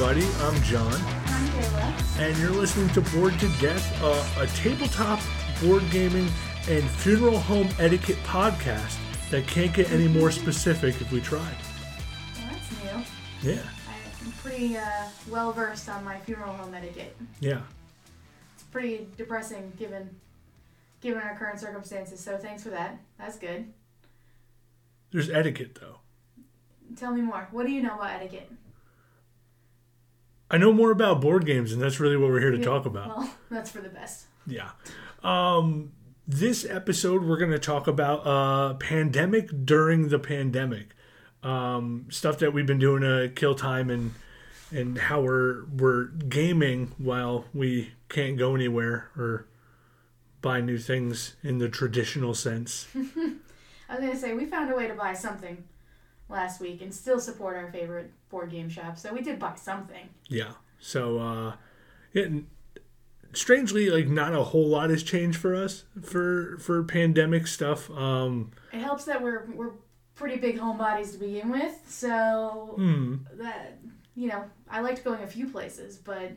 Everybody? I'm John, I'm Kayla. and you're listening to Bored to Death, uh, a tabletop board gaming and funeral home etiquette podcast that can't get any more specific if we tried. Well, that's new. Yeah, I'm pretty uh, well versed on my funeral home etiquette. yeah. It's pretty depressing given given our current circumstances. So thanks for that. That's good. There's etiquette, though. Tell me more. What do you know about etiquette? I know more about board games, and that's really what we're here to Yeah, talk about. Well, that's for the best. Yeah. Um, this episode, we're going to talk about uh, pandemic during the pandemic. Um, stuff that we've been doing to kill time and and how we're we're gaming while we can't go anywhere or buy new things in the traditional sense. I was gonna say we found a way to buy something last week and still support our favorite board game shop. So we did buy something. Yeah. So uh, n- strangely, like not a whole lot has changed for us for for pandemic stuff. Um, It helps that we're we're pretty big homebodies to begin with. So hmm. that you know, I liked going a few places, but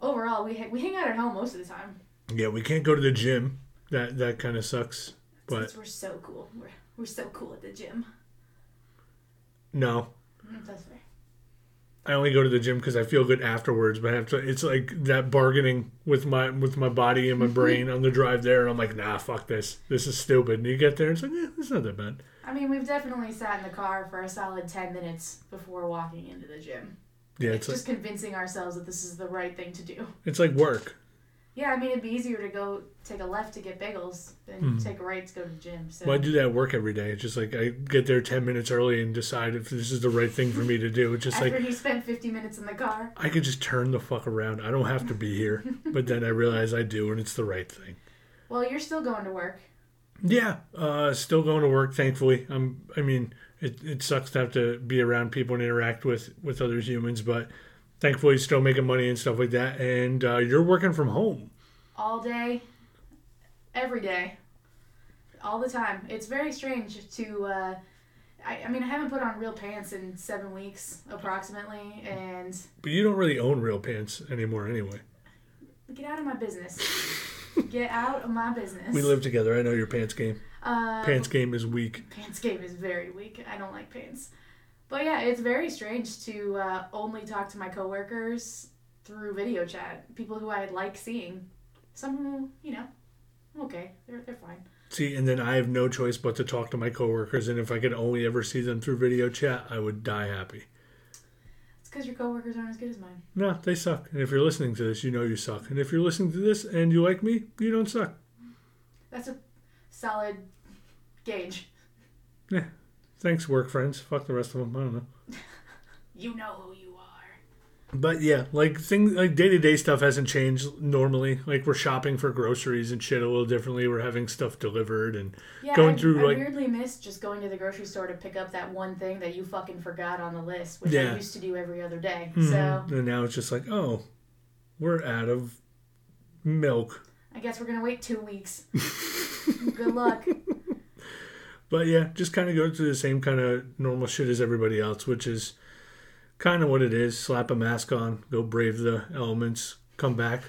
overall we ha- we hang out at home most of the time. Yeah, we can't go to the gym. That that kind of sucks. But Since we're so cool. We're, we're so cool at the gym. No, That's fair. I only go to the gym because I feel good afterwards. But I have to. It's like that bargaining with my with my body and my brain on the drive there, and I'm like, nah, fuck this. This is stupid. And you get there, and it's like, yeah, it's not that bad. I mean, we've definitely sat in the car for a solid 10 minutes before walking into the gym. Yeah, It's it's like just convincing ourselves that this is the right thing to do. it's like work. Yeah, I mean, it'd be easier to go take a left to get bagels than Hmm. take a right to go to the gym. So Well, I do that at work every day. It's just like I get there ten minutes early and decide if this is the right thing for me to do. It's just after like you spent 50 minutes in the car, I could just turn the fuck around. I don't have to be here. but then I realize I do, and it's the right thing. well, you're still going to work. Yeah, uh, still going to work. Thankfully, I'm. I mean, it, it sucks to have to be around people and interact with with other humans, but thankfully, still making money and stuff like that. And uh, you're working from home. all day, every day, all the time. It's very strange to. Uh, I, I mean, I haven't put on real pants in seven weeks approximately, and But you don't really own real pants anymore, anyway. get out of my business. get out of my business. We live together. I know your pants game. Uh, Pants game is weak. pants game is very weak. I don't like pants. But yeah, it's very strange to uh, only talk to my coworkers through video chat. People who I like seeing. Some who, you know, okay, they're they're fine. See, and then I have no choice but to talk to my coworkers, and if I could only ever see them through video chat, I would die happy. It's because your coworkers aren't as good as mine. No, they suck. And if you're listening to this, you know you suck. And if you're listening to this and you like me, you don't suck. That's a solid gauge. Thanks, work friends. Fuck the rest of them. I don't know. You know who you are. But yeah, like things like day to day stuff hasn't changed normally. Like we're shopping for groceries and shit a little differently. We're having stuff delivered and Yeah, Going I, through, I like- weirdly missed just going to the grocery store to pick up that one thing that you fucking forgot on the list, which Yeah. I used to do every other day. Mhm. So and now it's just like, oh, we're out of milk. I guess we're gonna wait two weeks. good luck. But yeah, just kind of go through the same kind of normal shit as everybody else, which is kind of what it is. Slap a mask on, go brave the elements, come back,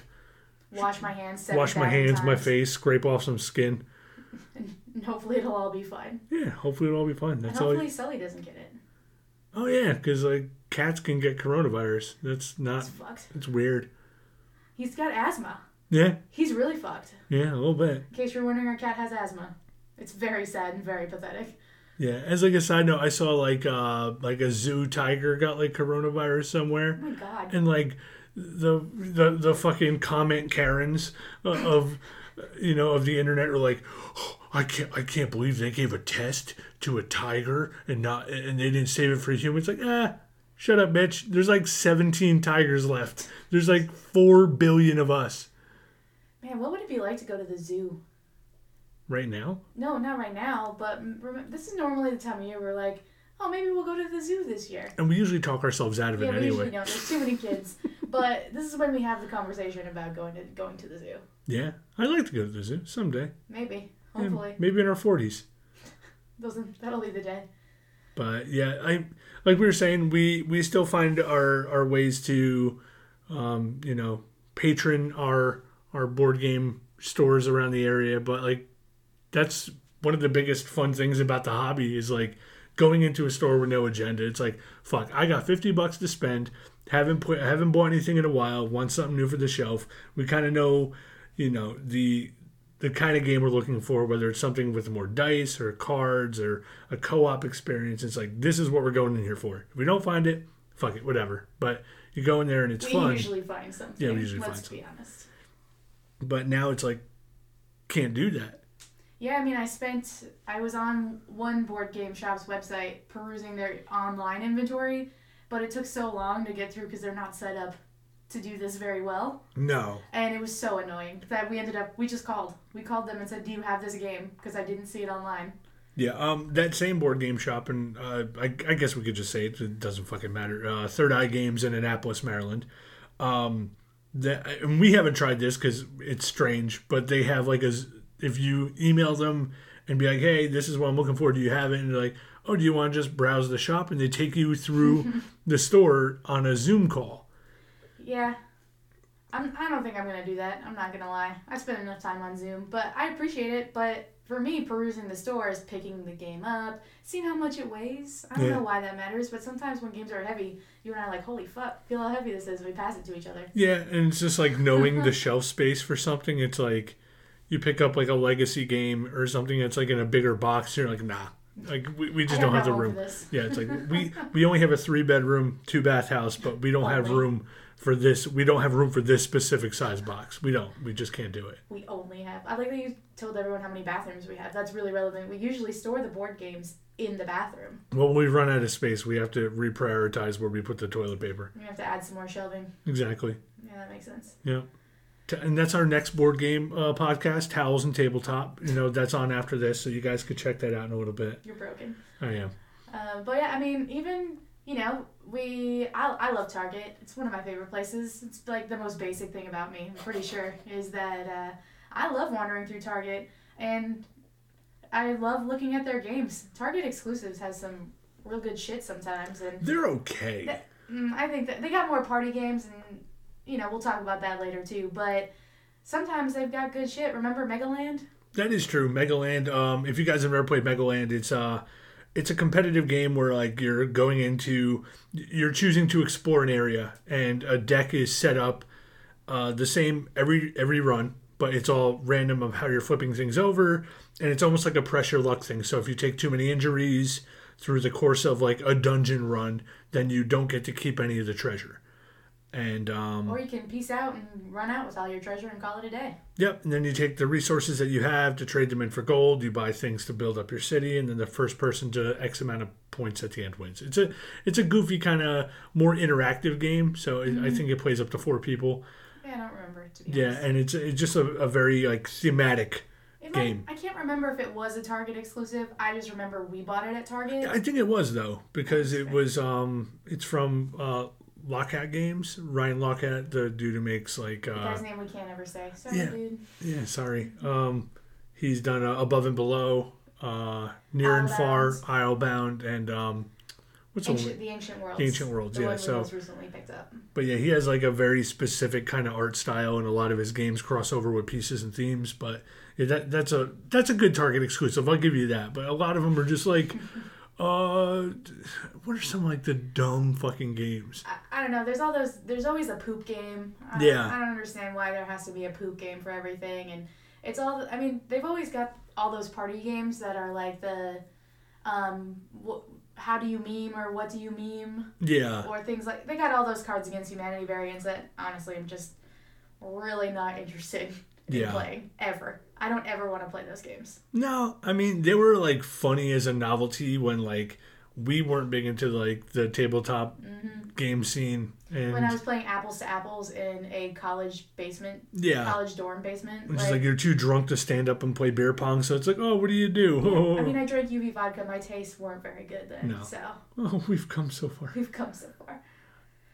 Wash my hands. seven wash my hands, my face, scrape off some skin. And hopefully it'll all be fine. Yeah, hopefully it'll all be fine. And That's all. hopefully Sully doesn't get it. Oh yeah, because like cats can get coronavirus. That's not. It's fucked. It's weird. He's got asthma. Yeah, He's really fucked. yeah, a little bit. In case you're wondering, our cat has asthma. It's very sad and very pathetic. Yeah. As like a side note, I saw like uh like a zoo tiger got like coronavirus somewhere, Oh my god. and like the the the fucking comment Karens uh, of you know of the internet are like. "Oh, I can't! I can't believe they gave a test to a tiger and not and they didn't save it for humans. Like, ah, shut up, bitch. There's like 17 tigers left. There's like four billion of us Man, what would it be like to go to the zoo? Right now. No, not right now, but remember, this is normally the time of year we're like, oh, maybe we'll go to the zoo this year. And we usually talk ourselves out of it Yeah, we usually anyway. don't. There's too many kids. but this is when we have the conversation about going to going to the zoo. Yeah, I'd like to go to the zoo someday. Maybe. Yeah, Hopefully. maybe in our 40s. Doesn't that'll be the day. But yeah, I like we were saying, we we still find our our ways to, um, you know, patron our our board game stores around the area. But like, that's one of the biggest fun things about the hobby is like going into a store with no agenda. It's like, fuck, I got fifty bucks to spend. Haven't put haven't bought anything in a while. Want something new for the shelf. We kind of know, you know, the the kind of game we're looking for, whether it's something with more dice or cards or a co-op experience. It's like this is what we're going in here for. If we don't find it, fuck it, whatever. But you go in there and it's we fun. usually find something. Yeah, we usually Let's find be honest. But now it's like can't do that. Yeah, I mean, I spent. I was on one board game shop's website perusing their online inventory, but it took so long to get through because they're not set up to do this very well. No. And it was so annoying that we ended up. We just called. We called them and said, "Do you have this game?" Because I didn't see it online. Yeah, um, that same board game shop, and uh, I, I guess we could just say it. It doesn't fucking matter. Uh, Third Eye Games in Annapolis, Maryland. Um, that and we haven't tried this because it's strange, but they have like a. If you email them and be like, "Hey, this is what I'm looking for. Do you have it?" and they're like, "Oh, do you want to just browse the shop?" and they take you through the store on a Zoom call. Yeah. I'm, I don't think I'm gonna do that. I'm not gonna lie. I spend enough time on Zoom, but I appreciate it. But for me, perusing the store is picking the game up, seeing how much it weighs. I don't Yeah. know why that matters, but sometimes when games are heavy, you and I are like, "Holy fuck! Feel how heavy this is." We pass it to each other. Yeah, and it's just like knowing the shelf space for something. It's like you pick up like a legacy game or something that's like in a bigger box. You're like, nah, like we, we just I don't have the room room. for this. Yeah, it's like we we only have a three bedroom, two bath house, but we don't have room for this. We don't have room for this specific size box. We don't. We just can't do it. We only have. I like that you told everyone how many bathrooms we have. That's really relevant. We usually store the board games in the bathroom. Well, when we run out of space, we have to reprioritize where we put the toilet paper. We have to add some more shelving. Exactly. Yeah, that makes sense. Yeah. And that's our next board game uh, podcast, Towels and Tabletop. You know, that's on after this, so you guys could check that out in a little bit. You're broken. I am. Uh, but yeah, I mean, even you know, we I, I love Target. It's one of my favorite places. It's like the most basic thing about me. I'm pretty sure is that uh, I love wandering through Target and I love looking at their games. Target exclusives has some real good shit sometimes, and They're okay. Mm, I think that they got more party games, and you know we'll talk about that later too. But sometimes they've got good shit. Remember Megaland? That is true. Megaland. Um, if you guys have ever played Megaland, it's uh, it's a competitive game where like you're going into, you're choosing to explore an area, and a deck is set up, uh, the same every every run, but it's all random of how you're flipping things over, and it's almost like a pressure luck thing. So if you take too many injuries through the course of like a dungeon run, then you don't get to keep any of the treasure. And um, Or you can peace out and run out with all your treasure and call it a day. Yep, and then you take the resources that you have to trade them in for gold. You buy things to build up your city, and then the first person to X amount of points at the end wins. It's a it's a goofy kind of more interactive game, so it, I think it plays up to four people. Yeah, I don't remember it to be Yeah, honest. and it's it's just a, a very like thematic. It might, game. I can't remember if it was a Target exclusive. I just remember we bought it at Target. I think it was though because it was um it's from uh, Laukat Games. Ryan Laukat, the dude who makes like the uh, guy's name we can't ever say. Sorry, yeah. dude. Yeah, sorry. Um, he's done uh, Above and Below, uh, Near and Far, Islebound. And um, what's the one? Ancient, the Ancient Worlds. The Ancient Worlds, the yeah, so- recently picked up. But yeah, he has like a very specific kind of art style, and a lot of his games cross over with pieces and themes. But yeah, that that's a that's a good Target exclusive. I'll give you that. But a lot of them are just like, uh, what are some like the dumb fucking games? I, I don't know. There's all those. There's always a poop game. I, Yeah. I don't understand why there has to be a poop game for everything, and it's all. I mean, they've always got all those party games that are like the, um, how do you meme or what do you meme Yeah, or things like they got all those Cards Against Humanity variants that honestly I'm just really not interested in Yeah. playing ever. I don't ever want to play those games. no, I mean they were like funny as a novelty when like we weren't big into like the tabletop mm-hmm. game scene, and When I was playing apples to apples in a college basement, yeah. college dorm basement, Which is like you're too drunk to stand up and play beer pong, so it's like, oh, what do you do? I mean, I drank UV vodka. My tastes weren't very good then. No. So oh, we've come so far. we've come so far.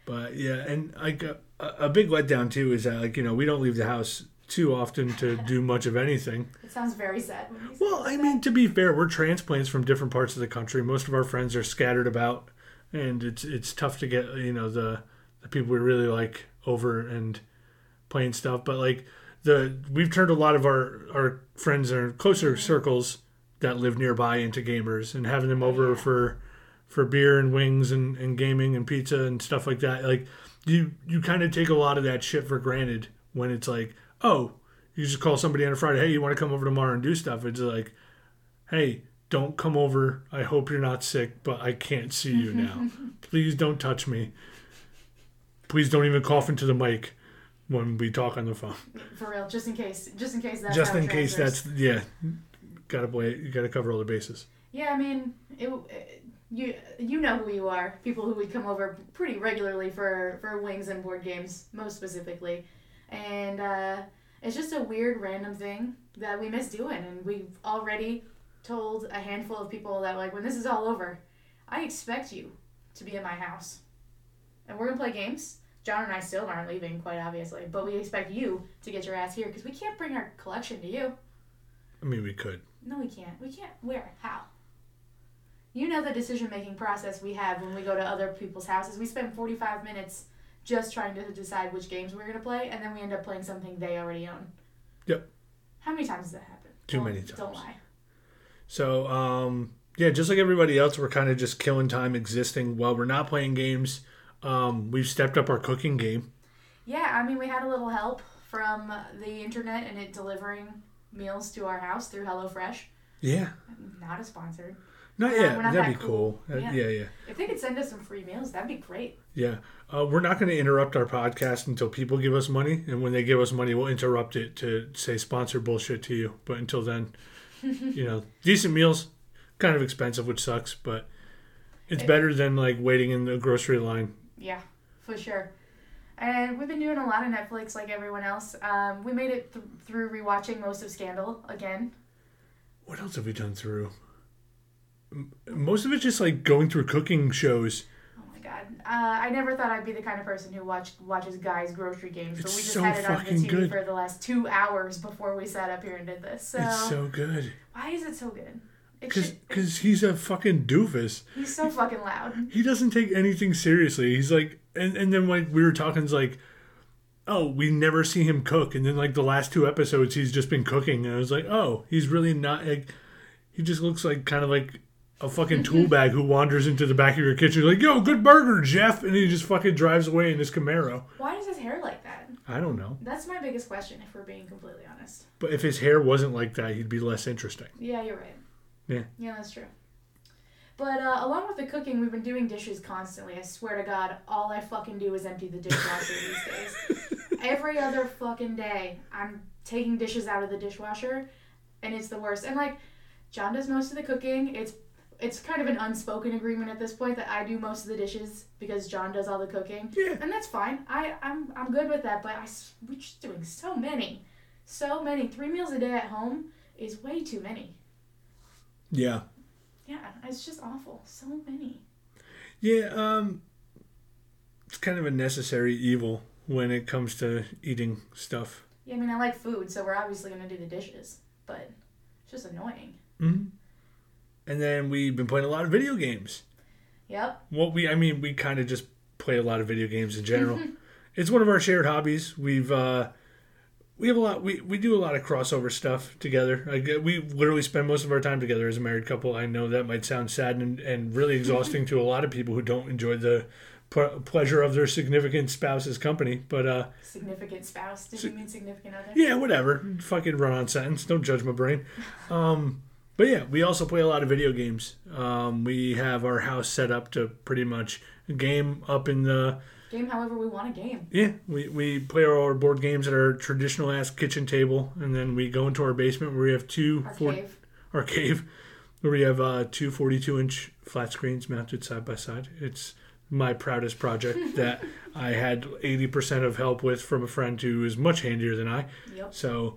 But yeah, and like a, a big letdown too is that like you know we don't leave the house too often to do much of anything. It sounds very sad. Well, I mean, to be fair, we're transplants from different parts of the country. Most of our friends are scattered about, and it's it's tough to get you know the the people we really like over and playing stuff. But like the we've turned a lot of our our friends in our closer mm-hmm. circles that live nearby into gamers and having them over Yeah. for for beer and wings and, and gaming and pizza and stuff like that. Like you you kind of take a lot of that shit for granted when it's like, oh, you just call somebody on a Friday, hey, you want to come over tomorrow and do stuff? It's like, hey, don't come over. I hope you're not sick, but I can't see you now. Please don't touch me. Please don't even cough into the mic when we talk on the phone. For real, just in case, just in case that's Just in case that's yeah. Gotta play. You gotta cover all the bases. Yeah, I mean, it, it- eh, you you know who you are. People who would come over pretty regularly for for wings and board games, most specifically, and uh, it's just a weird random thing that we miss doing, and we've already told a handful of people that like when this is all over, I expect you to be in my house, and we're gonna play games. John and I still aren't leaving, quite obviously, but we expect you to get your ass here because we can't bring our collection to you. I mean, we could. No, we can't. We can't. Where? How? You know the decision making process we have when we go to other people's houses. We spend 45 minutes just trying to decide which games we're going to play, and then we end up playing something they already own. Yep. How many times does that happen? Too Don't- many Don't lie. So, um, yeah, just like everybody else, we're kind of just killing time existing while we're not playing games. Um, we've stepped up our cooking game. Yeah, I mean, we had a little help from the internet and it delivering meals to our house through HelloFresh. Yeah. Not a Not Yeah, yet. That'd be cool. cool. Uh, Yeah. yeah, yeah. If they could send us some free meals, that'd be great. Yeah. Uh, we're not going to interrupt our podcast until people give us money. And when they give us money, we'll interrupt it to say sponsor bullshit to you. But until then, you know, decent meals, kind of expensive, which sucks, but it's It- better than like waiting in the grocery line. Yeah, for sure. And we've been doing a lot of Netflix like everyone else. Um, we made it th- through rewatching most of Scandal again. What else have we done through? Most of it just like going through cooking shows. Oh my god. Uh, I never thought I'd be the kind of person who watch, watches Guy's Grocery Games, but It's we just so had it on the TV good. for the last two hours before we sat up here and did this. So, It's so good. why is it so good? Because cause he's a fucking doofus. he's so fucking loud. he doesn't take anything seriously. He's like, and, and then like we were talking, it's like, oh, we never see him cook. And then like the last two episodes, he's just been cooking. And I was like, oh, he's really not like, he just looks like kind of like a fucking tool bag who wanders into the back of your kitchen like, yo, good burger, Jeff. And he just fucking drives away in his Camaro. Why is his hair like that? I don't know. That's my biggest question, if we're being completely honest. But if his hair wasn't like that, he'd be less interesting. Yeah, you're right. Yeah. Yeah, that's true. But uh, along with the cooking, we've been doing dishes constantly. I swear to God, all I fucking do is empty the dishwasher these days. Every other fucking day, I'm taking dishes out of the dishwasher, and it's the worst. And like, John does most of the cooking. It's it's kind of an unspoken agreement at this point that I do most of the dishes because John does all the cooking, Yeah. and that's fine. I I'm I'm good with that. But I we're just doing so many, so many. Three meals a day at home is way too many. Yeah. Yeah, it's just awful. So many. Yeah. Um, it's kind of a necessary evil when it comes to eating stuff. Yeah, I mean, I like food, so we're obviously gonna do the dishes, but it's just annoying. hmm And then we've been playing a lot of video games. Yep. What we, I mean, we kind of just play a lot of video games in general. it's one of our shared hobbies. We've, uh, we have a lot. We, we do a lot of crossover stuff together. Like we literally spend most of our time together as a married couple. I know that might sound sad and, and really exhausting to a lot of people who don't enjoy the pleasure of their significant spouse's company. But uh, Significant spouse. Did you mean significant other? yeah, whatever. Fucking run on sentence. Don't judge my brain. Um, but yeah, we also play a lot of video games. Um, we have our house set up to pretty much game up in the Game however we want a game. yeah. We, we play our board games at our traditional ass kitchen table, and then we go into our basement where we have two Our four- cave. our cave where we have uh, two 42 inch flat screens mounted side by side. It's my proudest project that I had 80% of help with from a friend who is much handier than I. Yep. So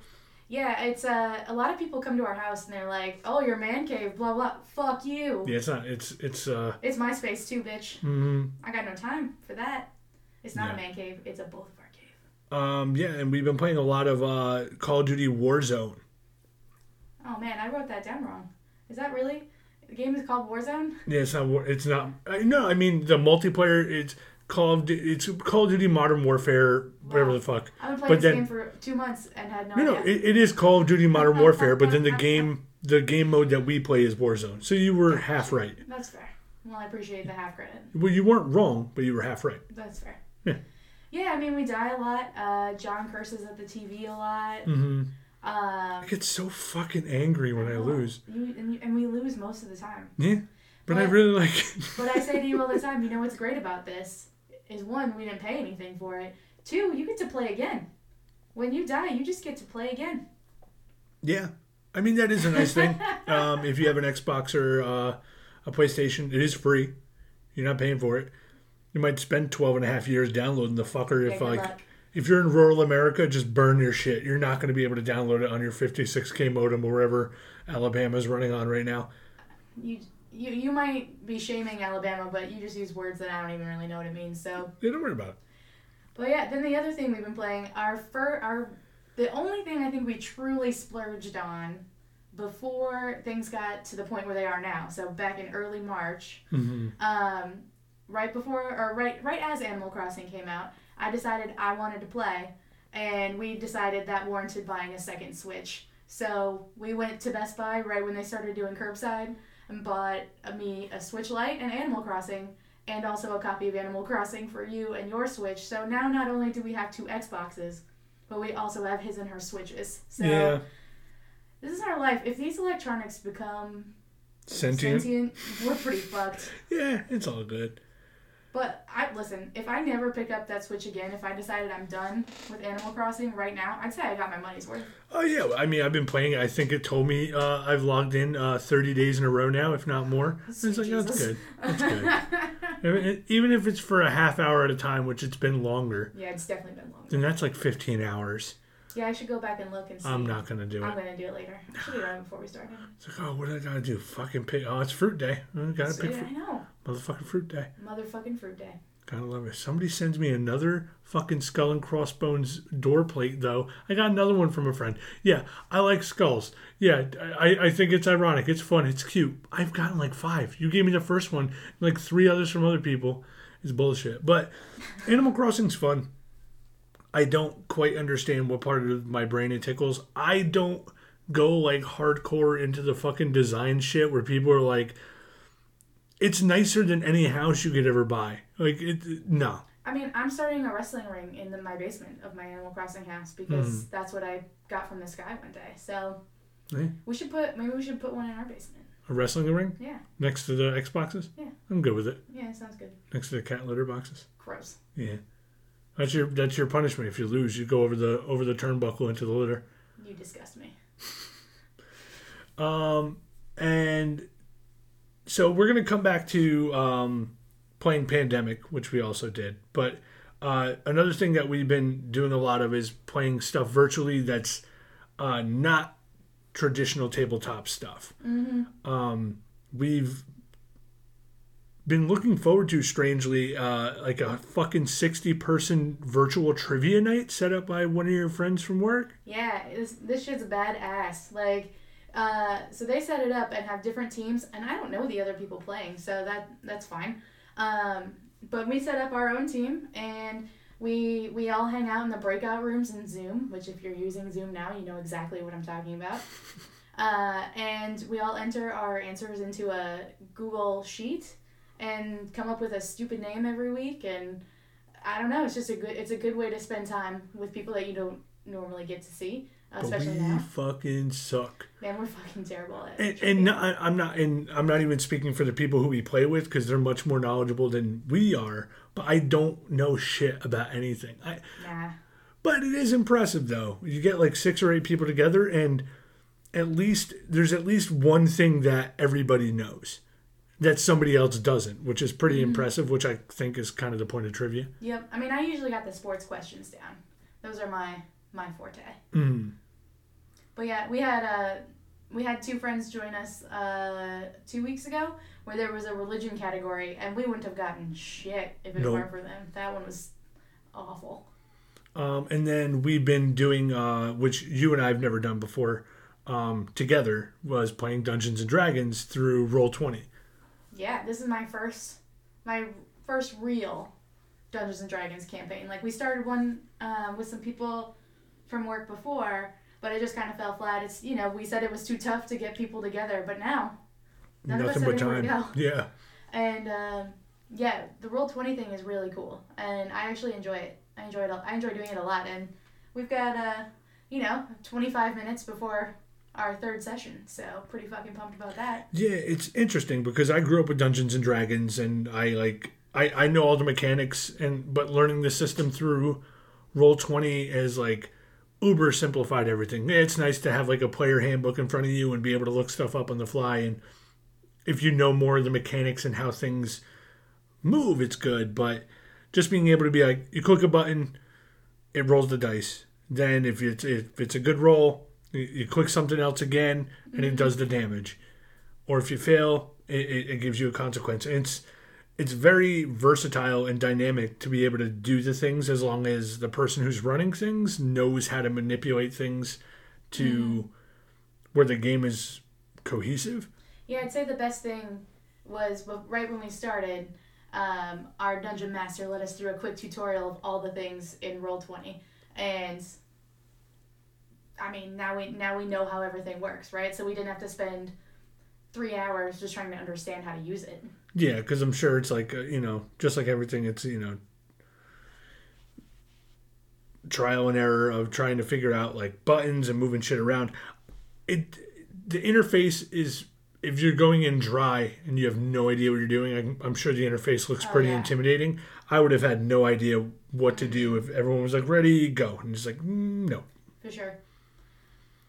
Yeah, it's uh, a lot of people come to our house and they're like, "Oh, your man cave, blah blah." Fuck you. yeah, it's not. It's it's uh. It's my space too, bitch. Mm, I got no time for that. It's not Yeah. a man cave. It's a both of our cave. Um, yeah, and we've been playing a lot of uh, Call of Duty Warzone. Oh man, I wrote that down wrong. Is that really? The game is called Warzone. Yeah, it's not. It's not. No, I mean the multiplayer. It's Call of. Du- It's Call of Duty Modern Warfare. Whatever Wow. the fuck. I've been But this then- game for two months and had no, No, no, idea. it, it is Call of Duty Modern Warfare, but then the game, the game mode that we play is Warzone. So you were half right. That's fair. Well, I appreciate the half credit. Well, you weren't wrong, but you were half right. That's fair. Yeah. Yeah, I mean, we die a lot. Uh, John curses at the TV a lot. hmm Um, I get so fucking angry when I know. lose. You, and, you, and we lose most of the time. Yeah, but I really like. But I say to you all the time, you know what's great about this is one, we didn't pay anything for it. Two, you get to play again. When you die, you just get to play again. Yeah, I mean that is a nice thing. Um, if you have an Xbox or uh, a PlayStation, it is free. You're not paying for it. You might spend 12 and a half years downloading the fucker. If like, luck. if you're in rural America, just burn your shit. You're not going to be able to download it on your 56k modem or wherever Alabama's running on right now. You, you, you might be shaming Alabama, but you just use words that I don't even really know what it means. So Yeah, don't worry about it. But yeah, then the other thing we've been playing, our fur our the only thing I think we truly splurged on before things got to the point where they are now. So back in early March, hmm um, right before or right right as Animal Crossing came out, I decided I wanted to play, and we decided that warranted buying a second Switch. So we went to Best Buy right when they started doing curbside and bought me a Switch Lite and Animal Crossing, and also a copy of Animal Crossing for you and your Switch. So now not only do we have two Xboxes, but we also have his and her Switches. So yeah, this is our life. If these electronics become sentient. sentient we're pretty fucked. Yeah, it's all good. But I listen. If I never pick up that Switch again, if I decided I'm done with Animal Crossing right now, I'd say I got my money's worth. Oh yeah, I mean I've been playing. it. I think it told me uh, I've logged in uh, 30 days in a row now, if not more. It's like Sweet that's good. That's good. I mean, even if it's for a half hour at a time, which it's been longer, yeah, it's definitely been longer. then that's like 15 hours. Yeah, I should go back and look and see. I'm not gonna do it. I'm gonna do it later. I should do it before we started. It's like, oh, what do I gotta do? Fucking pick. Oh, it's fruit day. I gotta So, pick yeah, fruit. I know. Motherfucking fruit day. Motherfucking fruit day. Gotta love it. Somebody sends me another fucking skull and crossbones door plate though. I got another one from a friend. Yeah, I like skulls. Yeah, I, I think it's ironic. It's fun. It's cute. I've gotten like five. You gave me the first one, like three others from other people. It's bullshit. But Animal Crossing's fun. I don't quite understand what part of my brain it tickles. I don't go like hardcore into the fucking design shit where people are like, it's nicer than any house you could ever buy. Like, it, no. I mean, I'm starting a wrestling ring in the, my basement of my Animal Crossing house because that's what I got from this guy one day. So Yeah. we should put maybe we should put one in our basement. A wrestling ring Yeah, next to the Xboxes? Yeah. I'm good with it. yeah, it sounds good. Next to the cat litter boxes? Gross. Yeah. That's your that's your punishment. If you lose, you go over the over the turnbuckle into the litter. You disgust me. Um, and so we're gonna come back to um, playing Pandemic, which we also did. But uh, another thing that we've been doing a lot of is playing stuff virtually that's uh, not traditional tabletop stuff. Mm-hmm. Um, we've been looking forward to strangely uh, like a fucking 60 person virtual trivia night set up by one of your friends from work Yeah, this this shit's badass. Like, uh, so they set it up and have different teams, and I don't know the other people playing, so that that's fine. Um, but we set up our own team, and we we all hang out in the breakout rooms in Zoom. Which, if you're using Zoom now, you know exactly what I'm talking about. Uh, and we all enter our answers into a Google sheet and come up with a stupid name every week and I don't know. It's just a good. It's a good way to spend time with people that you don't normally get to see, uh, but especially we now. fucking suck Man, we're fucking terrible at and, it. and no, I, i'm not and i'm not even speaking for the people who we play with because they're much more knowledgeable than we are but i don't know shit about anything i Nah. But it is impressive though. You get like six or eight people together and at least there's at least one thing that everybody knows that somebody else doesn't, which is pretty impressive, which I think is kind of the point of trivia. Yep. I mean, I usually got the sports questions down. Those are my my forte. Mm. But yeah, we had uh we had two friends join us uh two weeks ago where there was a religion category and we wouldn't have gotten shit if it Nope. weren't for them. That one was awful. Um, and then we've been doing, uh, which you and I have never done before, um, together, was playing Dungeons and Dragons through Roll20. Yeah, this is my first, my first real Dungeons and Dragons campaign. Like we started one um, with some people from work before, but it just kind of fell flat. It's you know we said it was too tough to get people together, but now none of us Nothing but time. to go. Yeah. And um, yeah, the Roll20 thing is really cool, and I actually enjoy it. I enjoy it. I enjoy doing it a lot, and we've got uh, you know, twenty five minutes before our third session, so pretty fucking pumped about that. Yeah, it's interesting because I grew up with Dungeons and Dragons, and I like I, I know all the mechanics, and but learning the system through Roll20 is like uber simplified everything. It's nice to have like a player handbook in front of you and be able to look stuff up on the fly, and if you know more of the mechanics and how things move, it's good. But just being able to be like, you click a button, it rolls the dice. Then if it's if it's a good roll, you, click something else again, and it does the damage or if you fail, it, it, it gives you a consequence. It's it's very versatile and dynamic to be able to do the things as long as the person who's running things knows how to manipulate things to where the game is cohesive. Yeah, I'd say the best thing was right when we started. Um, our dungeon master led us through a quick tutorial of all the things in Roll20, and I mean now we now we know how everything works, right? So we didn't have to spend three hours just trying to understand how to use it. Yeah, because I'm sure it's like uh, you know, just like everything, it's you know, trial and error of trying to figure out like buttons and moving shit around. It the interface is if you're going in dry and you have no idea what you're doing. I'm, I'm sure the interface looks Oh, pretty yeah. intimidating. I would have had no idea what to do if everyone was like ready, go, and it's like mm, no. For sure.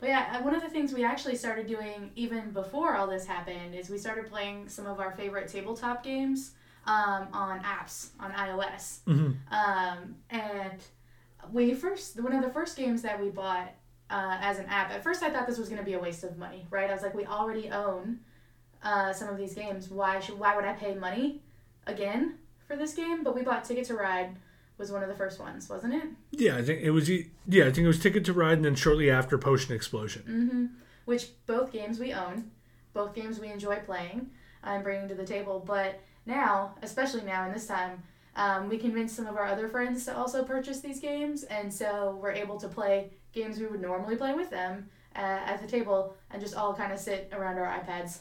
But yeah, uh, one of the things we actually started doing even before all this happened is we started playing some of our favorite tabletop games um, on apps on iOS. Mhm. Um, and we first, one of the first games that we bought uh, as an app, at first I thought this was going to be a waste of money, right? I was like, we already own uh, some of these games. Why should, why would I pay money again for this game? But we bought Ticket to Ride was one of the first ones, wasn't it? Yeah, I think it was. Yeah, I think it was Ticket to Ride, and then shortly after Potion Explosion. hmm Which both games we own, both games we enjoy playing and bringing to the table. But now, especially now in this time, um, we convinced some of our other friends to also purchase these games, and so we're able to play games we would normally play with them uh, at the table and just all kind of sit around our iPads.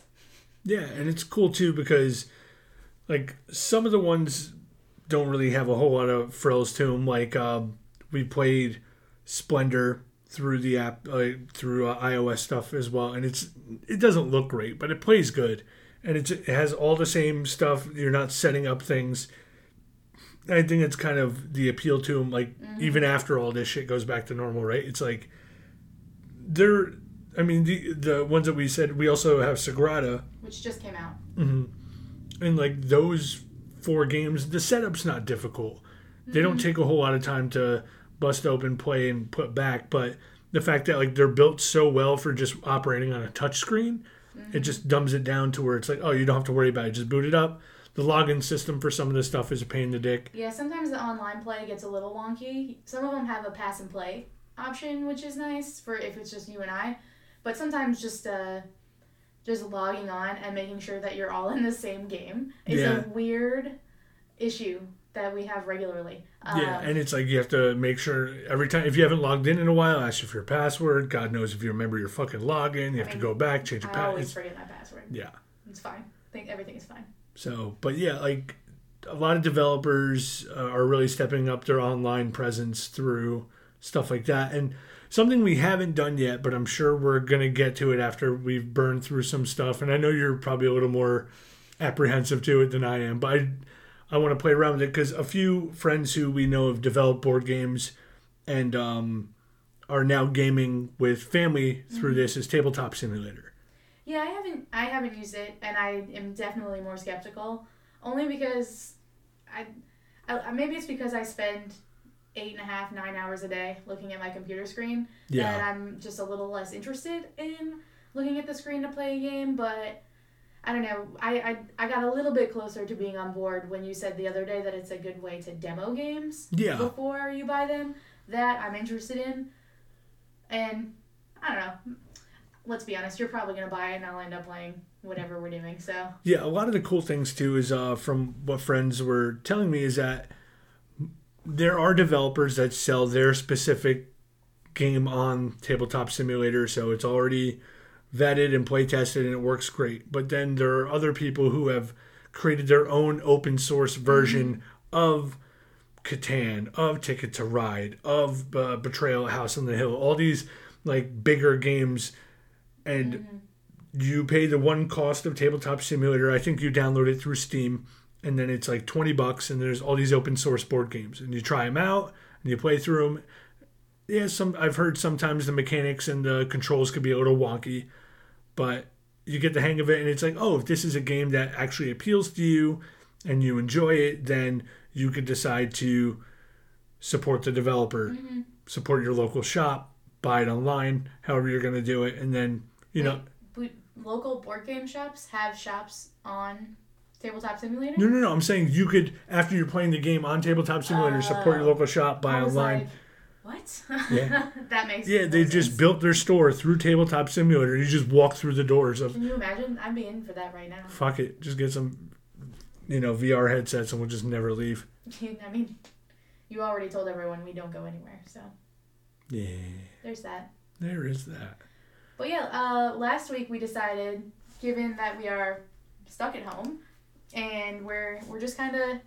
Yeah, and it's cool too because, like, some of the ones don't really have a whole lot of frills to them. Like, um, we played Splendor through the app, uh, through uh, iOS stuff as well, and it's it doesn't look great, but it plays good, and it's it has all the same stuff. You're not setting up things. I think it's kind of the appeal to them. Like, even after all this shit goes back to normal, right? It's like they're. I mean, the the ones that we said we also have Sagrada, Which just came out. hmm And like those four games, the setup's not difficult. They don't take a whole lot of time to bust open, play, and put back. But the fact that like they're built so well for just operating on a touch screen, it just dumbs it down to where it's like, oh, you don't have to worry about it. Just boot it up. The login system for some of this stuff is a pain in the dick. Yeah, sometimes the online play gets a little wonky. Some of them have a pass and play option, which is nice for if it's just you and I. But sometimes just uh, just logging on and making sure that you're all in the same game is Yeah. a weird issue that we have regularly. Um, Yeah, and it's like you have to make sure every time if you haven't logged in in a while, ask you for your password. God knows if you remember your fucking login, you have to mean, go back, change your I always password. forget my password. Yeah. It's fine. I think everything is fine. So, but yeah, like a lot of developers uh, are really stepping up their online presence through stuff like that. And something we haven't done yet, but I'm sure we're going to get to it after we've burned through some stuff. And I know you're probably a little more apprehensive to it than I am, but I, I want to play around with it because a few friends who we know have developed board games and um, are now gaming with family through this is Tabletop Simulator. Yeah, I haven't I haven't used it, and I am definitely more skeptical. Only because I, I maybe it's because I spend eight and a half nine hours a day looking at my computer screen Yeah. I'm just a little less interested in looking at the screen to play a game. But I don't know. I, I I got a little bit closer to being on board when you said the other day that it's a good way to demo games Yeah. before you buy them. that I'm interested in. And I don't know. Let's be honest, you're probably gonna buy it and I'll end up playing whatever we're doing. So Yeah, a lot of the cool things too is uh, from what friends were telling me is that there are developers that sell their specific game on Tabletop Simulator, so it's already vetted and play tested and it works great. But then there are other people who have created their own open source version of Catan, of Ticket to Ride, of uh, Betrayal House on the Hill, all these like bigger games, and you pay the one cost of Tabletop Simulator. I think you download it through Steam, and then it's like twenty bucks, and there's all these open source board games, and you try them out and you play through them. Yeah, some I've heard sometimes the mechanics and the controls could be a little wonky, but you get the hang of it, and it's like, oh, if this is a game that actually appeals to you and you enjoy it, then you could decide to support the developer, mm-hmm. support your local shop, buy it online, however you're going to do it, and then you know. Wait, but local board game shops have shops on Tabletop Simulator. No, no, no. I'm saying you could, after you're playing the game on Tabletop Simulator, support your local shop, buy online. like, what? Yeah. that makes yeah, they just sense. built their store through Tabletop Simulator. You just walk through the doors of, Can you imagine? I'm in for that right now. fuck it, just get some, you know, VR headsets and we'll just never leave. I mean, you already told everyone we don't go anywhere, so Yeah, there's that. there is that. But yeah, uh, last week we decided, given that we are stuck at home and we're we're just kind of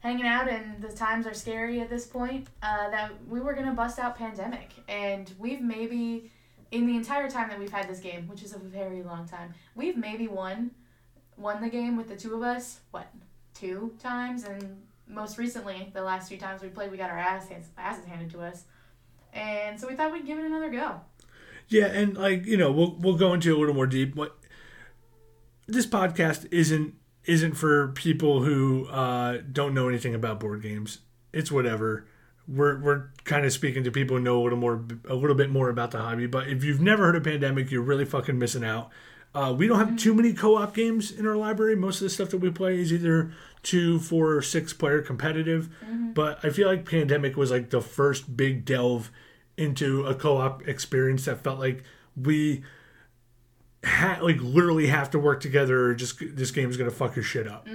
hanging out and the times are scary at this point, uh, that we were gonna bust out pandemic, and we've maybe in the entire time that we've had this game, which is a very long time, we've maybe won won the game with the two of us. What two times and most recently the last two times we played we got our ass hands, asses handed to us and so we thought we'd give it another go Yeah, and like you know, we'll we'll go into a little more deep. What this podcast isn't isn't for people who uh, don't know anything about board games. It's whatever. We're we're kind of speaking to people who know a little more a little bit more about the hobby. But if you've never heard of Pandemic, you're really fucking missing out. Uh, we don't have too many co-op games in our library. Most of the stuff that we play is either two, four, or six player competitive. But I feel like Pandemic was like the first big delve into a co-op experience that felt like we ha- like literally have to work together or just this game is gonna fuck your shit up.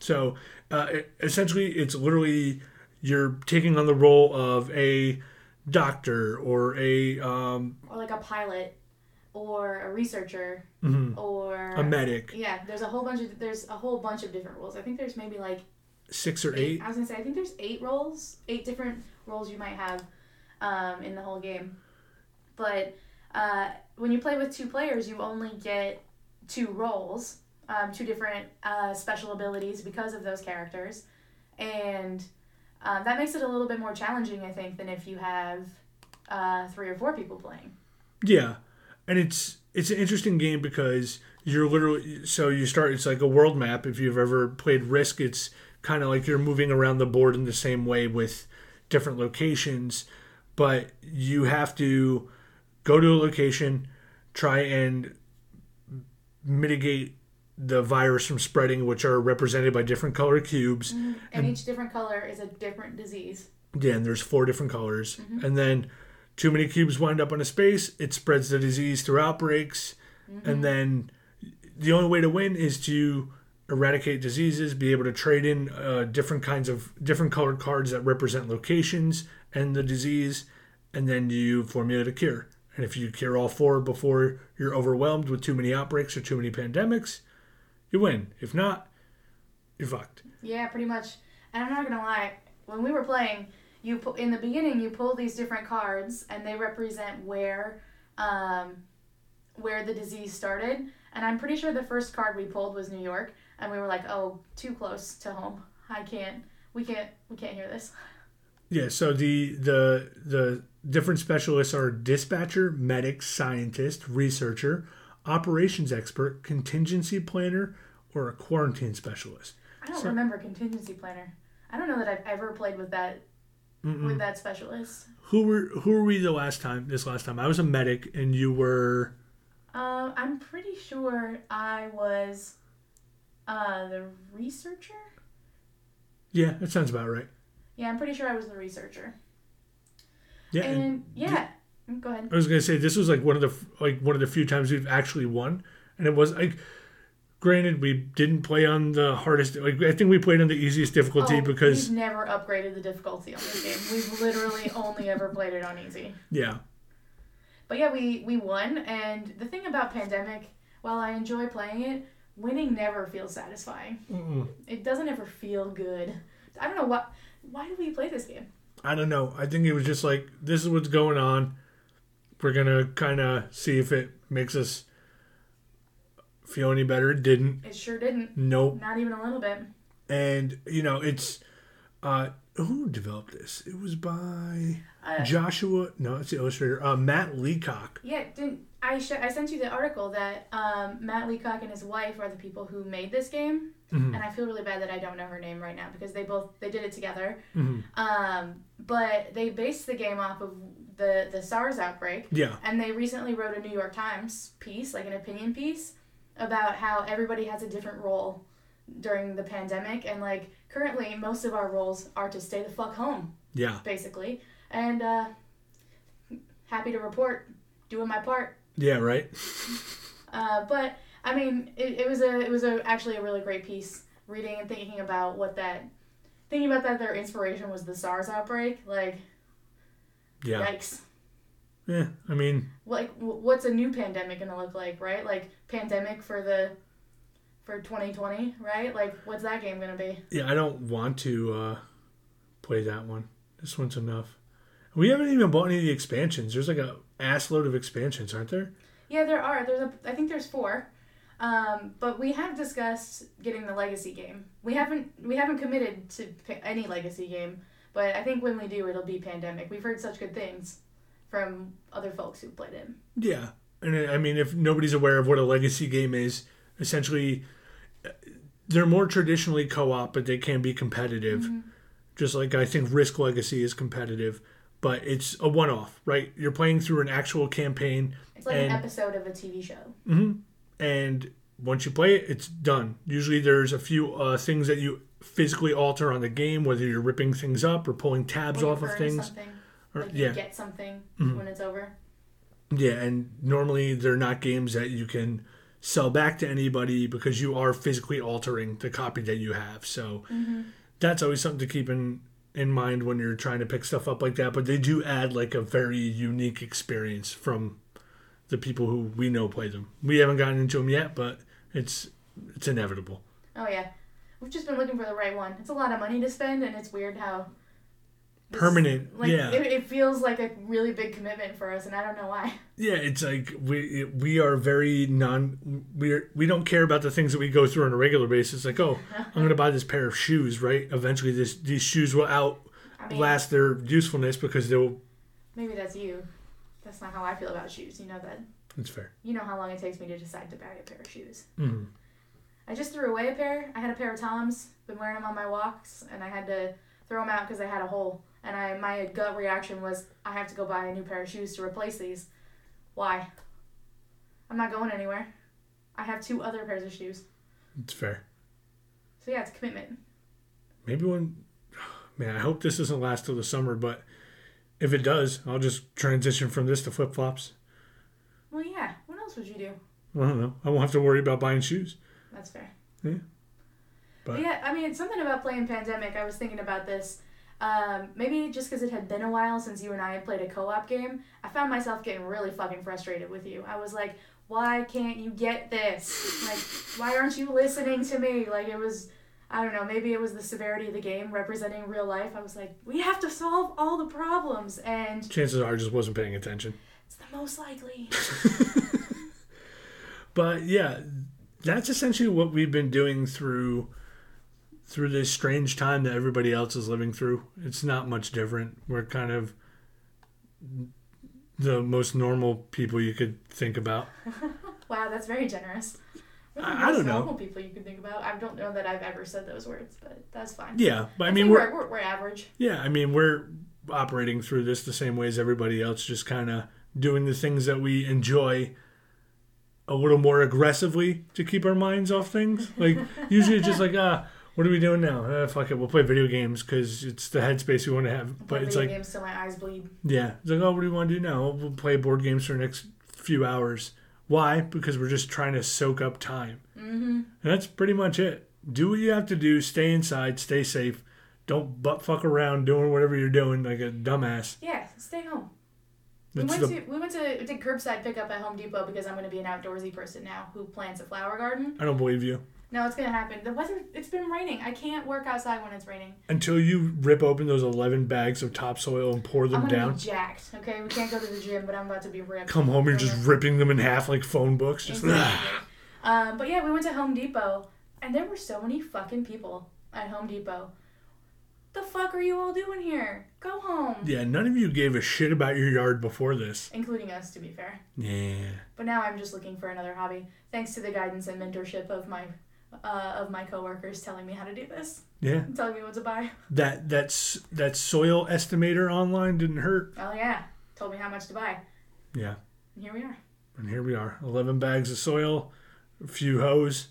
So uh, it- essentially it's literally you're taking on the role of a doctor or a um, or like a pilot or a researcher or a medic. Yeah there's a whole bunch of there's a whole bunch of different roles. I think there's maybe like six or eight? I was gonna say i think there's eight roles eight different roles you might have um, in the whole game. But uh, when you play with two players you only get two roles um, two different uh, special abilities because of those characters and um, that makes it a little bit more challenging i think than if you have uh, three or four people playing Yeah, and it's it's an interesting game because you're literally so you start. It's like a world map. If you've ever played Risk, it's kind of like you're moving around the board in the same way with different locations, but you have to go to a location, try and mitigate the virus from spreading, which are represented by different color cubes. Mm-hmm. and each different color is a different disease Yeah, and there's four different colors. Mm-hmm. And then too many cubes wind up on a space, it spreads the disease through outbreaks. Mm-hmm. And then the only way to win is to eradicate diseases, be able to trade in uh, different kinds of different colored cards that represent locations and the disease, and then you formulate a cure. And if you cure all four before you're overwhelmed with too many outbreaks or too many pandemics, you win. If not, you're fucked. Yeah, pretty much. And I'm not gonna lie, when we were playing, you pu- in the beginning you pull these different cards, and they represent where, um, where the disease started. And I'm pretty sure the first card we pulled was New York, and we were like, oh, too close to home. I can't. We can't. We can't hear this. Yeah, so the the the different specialists are dispatcher, medic, scientist, researcher, operations expert, contingency planner, or a quarantine specialist. I don't So- remember contingency planner. I don't know that I've ever played with that with that specialist. Who were who were we the last time? This last time I was a medic and you were Um, I'm pretty sure I was uh, the researcher. yeah, that sounds about right. Yeah, I'm pretty sure I was the researcher. Yeah, And yeah, Mm, go ahead. I was gonna say this was like one of the like one of the few times we've actually won, and it was like. Granted, we didn't play on the hardest. Like I think we played on the easiest difficulty Oh, because we've never upgraded the difficulty on this game. We've literally only ever played it on easy. yeah, But yeah, we we won, and the thing about Pandemic, while I enjoy playing it, winning never feels satisfying. Mm-mm. It doesn't ever feel good. I don't know what. Why do we play this game? I don't know. I think it was just like this is what's going on. We're gonna kind of see if it makes us feel any better. It didn't. It sure didn't. Nope. Not even a little bit. And you know, it's uh who developed this? It was by Uh, Joshua. No, it's the illustrator. Uh, Matt Leacock. yeah, didn't I? Sh- I sent you the article that um, Matt Leacock and his wife are the people who made this game, Mhm. and I feel really bad that I don't know her name right now because they both they did it together. Mhm. Um, but they based the game off of the the SARS outbreak, Yeah. and they recently wrote a New York Times piece, like an opinion piece, about how everybody has a different role during the pandemic, and like currently most of our roles are to stay the fuck home, Yeah. basically. And uh, happy to report, doing my part. Yeah. Right. Uh, but I mean, it, it was a it was a actually a really great piece. Reading and thinking about what that, thinking about that their inspiration was the SARS outbreak. Like, Yeah. yikes. Yeah. I mean, Like, wh- what's a new pandemic gonna look like, right? Like, pandemic for the, for 2020, right? Like, what's that game gonna be? yeah. I don't want to uh play that one. This one's enough. We haven't even bought any of the expansions. There's like a ass load of expansions, aren't there? Yeah, there are. There's a. I think there's four. Um, but we have discussed getting the legacy game. We haven't we haven't committed to any legacy game, but I think when we do, it'll be Pandemic. We've heard such good things from other folks who've played it. Yeah, and I mean, if nobody's aware of what a legacy game is, essentially, uh, they're more traditionally co-op, but they can be competitive. Just like I think Risk Legacy is competitive, but it's a one-off, right? You're playing through an actual campaign, It's like an episode of a TV show. And once you play it, it's done. Usually, there's a few uh, things that you physically alter on the game, whether you're ripping things up or pulling tabs off of things. Something, Or, like you yeah, get something Mhm. when it's over. Yeah, and normally they're not games that you can sell back to anybody because you are physically altering the copy that you have. So that's always something to keep in in mind when you're trying to pick stuff up like that. But they do add like a very unique experience from the people who we know play them. We haven't gotten into them yet, but it's it's inevitable. Oh yeah, we've just been looking for the right one. It's a lot of money to spend, and it's weird how this- Permanent, Like yeah. it, it feels like a really big commitment for us, and I don't know why. Yeah, it's like we we are very non we we don't care about the things that we go through on a regular basis. Like, oh, I'm to buy this pair of shoes, right? Eventually, this these shoes will I mean, outlast their usefulness because they'll. maybe that's you. That's not how I feel about shoes. You know that. It's fair. You know how long it takes me to decide to buy a pair of shoes. Mm. I just threw away a pair. I had a pair of Toms. Been wearing them on my walks, and I had to throw them out because they had a hole. And I my gut reaction was I have to go buy a new pair of shoes to replace these. Why? I'm not going anywhere. I have two other pairs of shoes. It's fair. So yeah, it's a commitment. Maybe when, man, I hope this doesn't last till the summer. But if it does, I'll just transition from this to flip flops. Well, yeah. What else would you do? I don't know. I won't have to worry about buying shoes. That's fair. Yeah. But, But- yeah, I mean, it's something about playing Pandemic. I was thinking about this. Um, maybe just because it had been a while since you and I had played a co-op game, I found myself getting really fucking frustrated with you. I was like, why can't you get this? Like, why aren't you listening to me? Like, it was, I don't know, maybe it was the severity of the game representing real life. I was like, we have to solve all the problems, and Chances are, I just wasn't paying attention. it's the most likely. but yeah, that's essentially what we've been doing through through this strange time that everybody else is living through. It's not much different. We're kind of the most normal people you could think about. Wow, that's very generous. I- I don't know. normal people you can think about. I don't know that I've ever said those words, but that's fine. Yeah, but I I mean we're we're, we're, average. yeah, I mean we're operating through this the same way as everybody else, just kind of doing the things that we enjoy a little more aggressively to keep our minds off things. Like usually it's just like ah, what are we doing now? Uh, fuck it, we'll play video games because it's the headspace we want to have. But it's like, games till my eyes bleed. yeah, it's like, oh, what do we want to do now? We'll play board games for the next few hours. Why? Because we're just trying to soak up time. Mm-hmm. And that's pretty much it. Do what you have to do. Stay inside. Stay safe. Don't butt fuck around doing whatever you're doing like a dumbass. Yeah, stay home. We went the, to we went to did curbside pickup at Home Depot because I'm going to be an outdoorsy person now who plants a flower garden. I don't believe you. No, it's to happen. The weather it's been raining. I can't work outside when it's raining. Until you rip open those 11 bags of topsoil and pour them I'm to down. be jacked. Okay, we can't go to the gym, but I'm about to be ripped. Come home, you're just ripping them in half like phone books. Just Exactly. um, but yeah, we went to Home Depot, and there were so many fucking people at Home Depot. The fuck are you all doing here? Go home. yeah, none of you gave a shit about your yard before this. Including us, to be fair. Yeah. But now I'm just looking for another hobby, thanks to the guidance and mentorship of my uh, of my coworkers telling me how to do this, Yeah. telling me what to buy. That that's that soil estimator online didn't hurt. Oh yeah, told me how much to buy, Yeah. and here we are. And here we are. 11 bags of soil, a few hoes.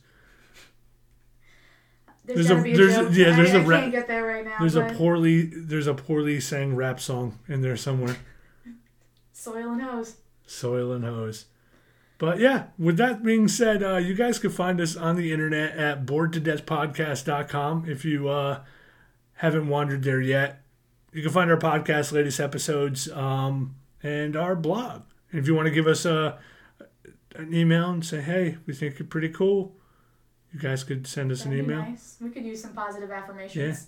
There's, There's a- a there's a- joke. yeah, there's I, a I rap- can't get there right now. There's a poorly there's a poorly sang rap song in there somewhere. soil and hose. Soil and hose. But yeah, with that being said, uh, you guys can find us on the internet at boredtodeathpodcast.com if you uh, haven't wandered there yet. You can find our podcast, latest episodes, um, and our blog. And if you want to give us a, an email and say, hey, we think you're pretty cool, you guys could send us an That'd be email. Nice. We could use some positive affirmations.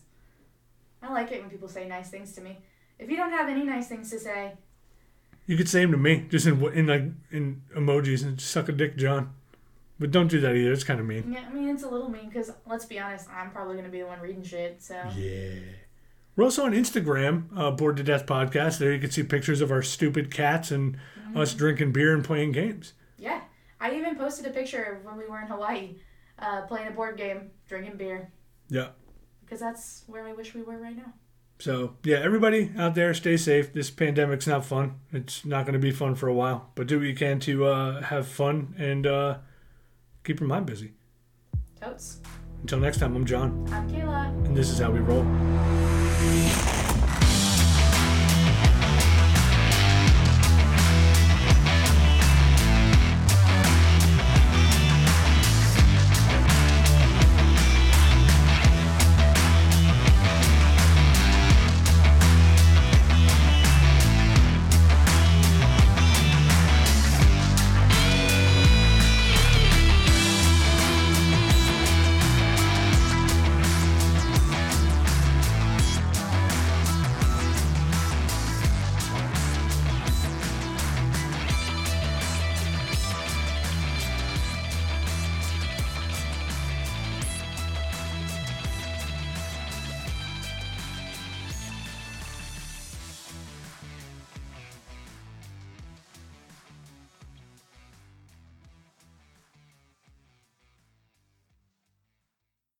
Yeah. I like it when people say nice things to me. If you don't have any nice things to say, You could say them to me, just in in like in emojis and suck a dick, John. But don't do that either. It's kind of mean. yeah, I mean it's a little mean because let's be honest, I'm probably gonna be the one reading shit. So Yeah. We're also on Instagram, uh, Bored to Death Podcast. There you can see pictures of our stupid cats and us drinking beer and playing games. yeah, I even posted a picture of when we were in Hawaii, uh, playing a board game, drinking beer, Yeah. because that's where I wish we were right now. So, yeah, everybody out there, stay safe. This pandemic's not fun. It's not going to be fun for a while. But do what you can to uh, have fun and uh, keep your mind busy. Totes. Until next time, I'm John, I'm Kayla. and this is how we roll.